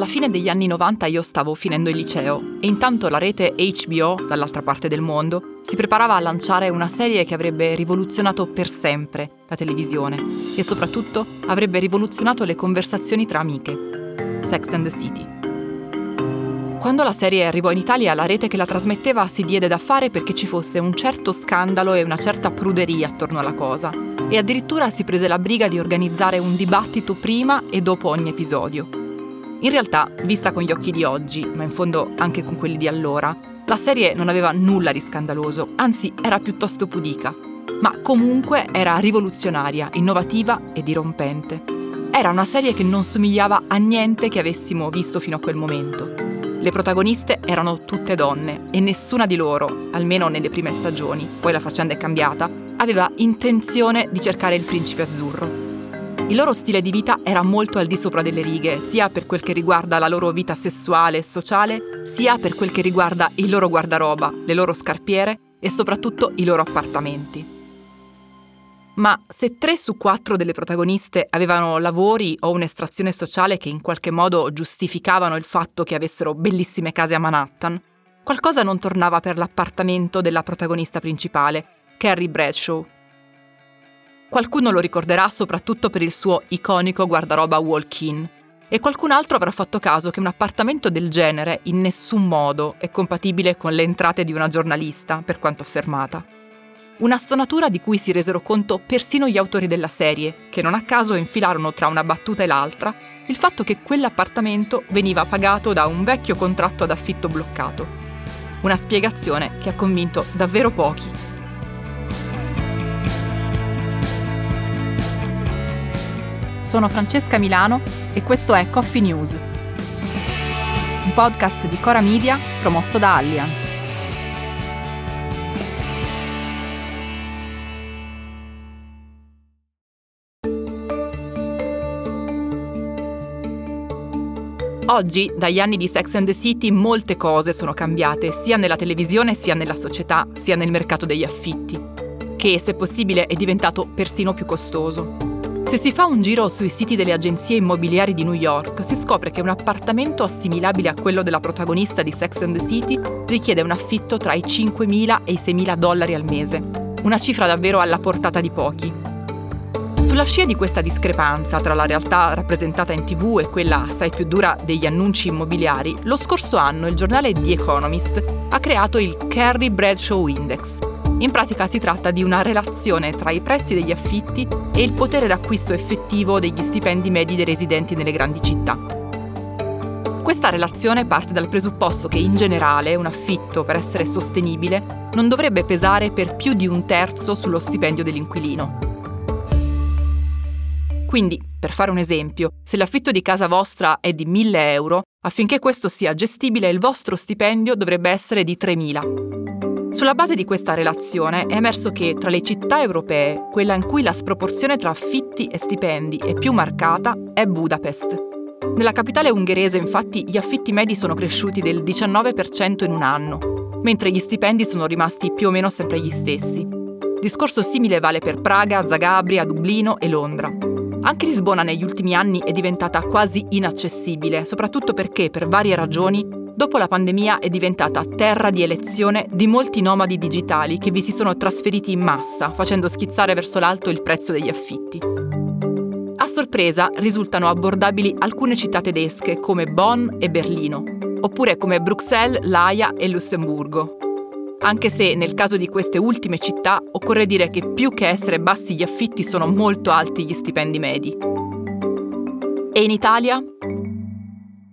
Alla fine degli anni 90 io stavo finendo il liceo e intanto la rete HBO, dall'altra parte del mondo, si preparava a lanciare una serie che avrebbe rivoluzionato per sempre la televisione e soprattutto avrebbe rivoluzionato le conversazioni tra amiche. Sex and the City. Quando la serie arrivò in Italia, la rete che la trasmetteva si diede da fare perché ci fosse un certo scandalo e una certa pruderia attorno alla cosa, e addirittura si prese la briga di organizzare un dibattito prima e dopo ogni episodio. In realtà, vista con gli occhi di oggi, ma in fondo anche con quelli di allora, la serie non aveva nulla di scandaloso, anzi era piuttosto pudica, ma comunque era rivoluzionaria, innovativa e dirompente. Era una serie che non somigliava a niente che avessimo visto fino a quel momento. Le protagoniste erano tutte donne e nessuna di loro, almeno nelle prime stagioni, poi la faccenda è cambiata, aveva intenzione di cercare il principe azzurro. Il loro stile di vita era molto al di sopra delle righe, sia per quel che riguarda la loro vita sessuale e sociale, sia per quel che riguarda il loro guardaroba, le loro scarpiere e soprattutto i loro appartamenti. Ma se tre su quattro delle protagoniste avevano lavori o un'estrazione sociale che in qualche modo giustificavano il fatto che avessero bellissime case a Manhattan, qualcosa non tornava per l'appartamento della protagonista principale, Carrie Bradshaw, Qualcuno lo ricorderà soprattutto per il suo iconico guardaroba walk-in e qualcun altro avrà fatto caso che un appartamento del genere in nessun modo è compatibile con le entrate di una giornalista, per quanto affermata. Una stonatura di cui si resero conto persino gli autori della serie, che non a caso infilarono tra una battuta e l'altra il fatto che quell'appartamento veniva pagato da un vecchio contratto ad affitto bloccato. Una spiegazione che ha convinto davvero pochi Sono Francesca Milano e questo è Coffee News, un podcast di Cora Media promosso da Allianz. Oggi, dagli anni di Sex and the City, molte cose sono cambiate, sia nella televisione, sia nella società, sia nel mercato degli affitti, che, se possibile, è diventato persino più costoso. Se si fa un giro sui siti delle agenzie immobiliari di New York, si scopre che un appartamento assimilabile a quello della protagonista di Sex and the City richiede un affitto tra i 5.000 e i 6.000 dollari al mese, una cifra davvero alla portata di pochi. Sulla scia di questa discrepanza tra la realtà rappresentata in tv e quella assai più dura degli annunci immobiliari, lo scorso anno il giornale The Economist ha creato il Carrie Bradshaw Index, in pratica si tratta di una relazione tra i prezzi degli affitti e il potere d'acquisto effettivo degli stipendi medi dei residenti nelle grandi città. Questa relazione parte dal presupposto che in generale un affitto, per essere sostenibile, non dovrebbe pesare per più di un terzo sullo stipendio dell'inquilino. Quindi, per fare un esempio, se l'affitto di casa vostra è di 1000 euro, affinché questo sia gestibile il vostro stipendio dovrebbe essere di 3000. Sulla base di questa relazione è emerso che tra le città europee, quella in cui la sproporzione tra affitti e stipendi è più marcata è Budapest. Nella capitale ungherese infatti gli affitti medi sono cresciuti del 19% in un anno, mentre gli stipendi sono rimasti più o meno sempre gli stessi. Discorso simile vale per Praga, Zagabria, Dublino e Londra. Anche Lisbona negli ultimi anni è diventata quasi inaccessibile, soprattutto perché per varie ragioni dopo la pandemia è diventata terra di elezione di molti nomadi digitali che vi si sono trasferiti in massa, facendo schizzare verso l'alto il prezzo degli affitti. A sorpresa risultano abbordabili alcune città tedesche come Bonn e Berlino, oppure come Bruxelles, L'Aia e Lussemburgo. Anche se nel caso di queste ultime città occorre dire che più che essere bassi gli affitti sono molto alti gli stipendi medi. E in Italia?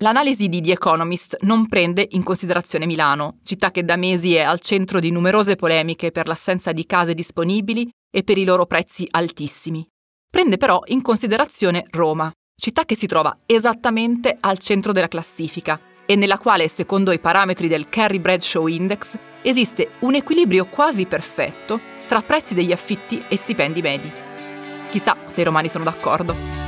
L'analisi di The Economist non prende in considerazione Milano, città che da mesi è al centro di numerose polemiche per l'assenza di case disponibili e per i loro prezzi altissimi. Prende però in considerazione Roma, città che si trova esattamente al centro della classifica e nella quale, secondo i parametri del Carrie Bradshaw Index, esiste un equilibrio quasi perfetto tra prezzi degli affitti e stipendi medi. Chissà se i romani sono d'accordo.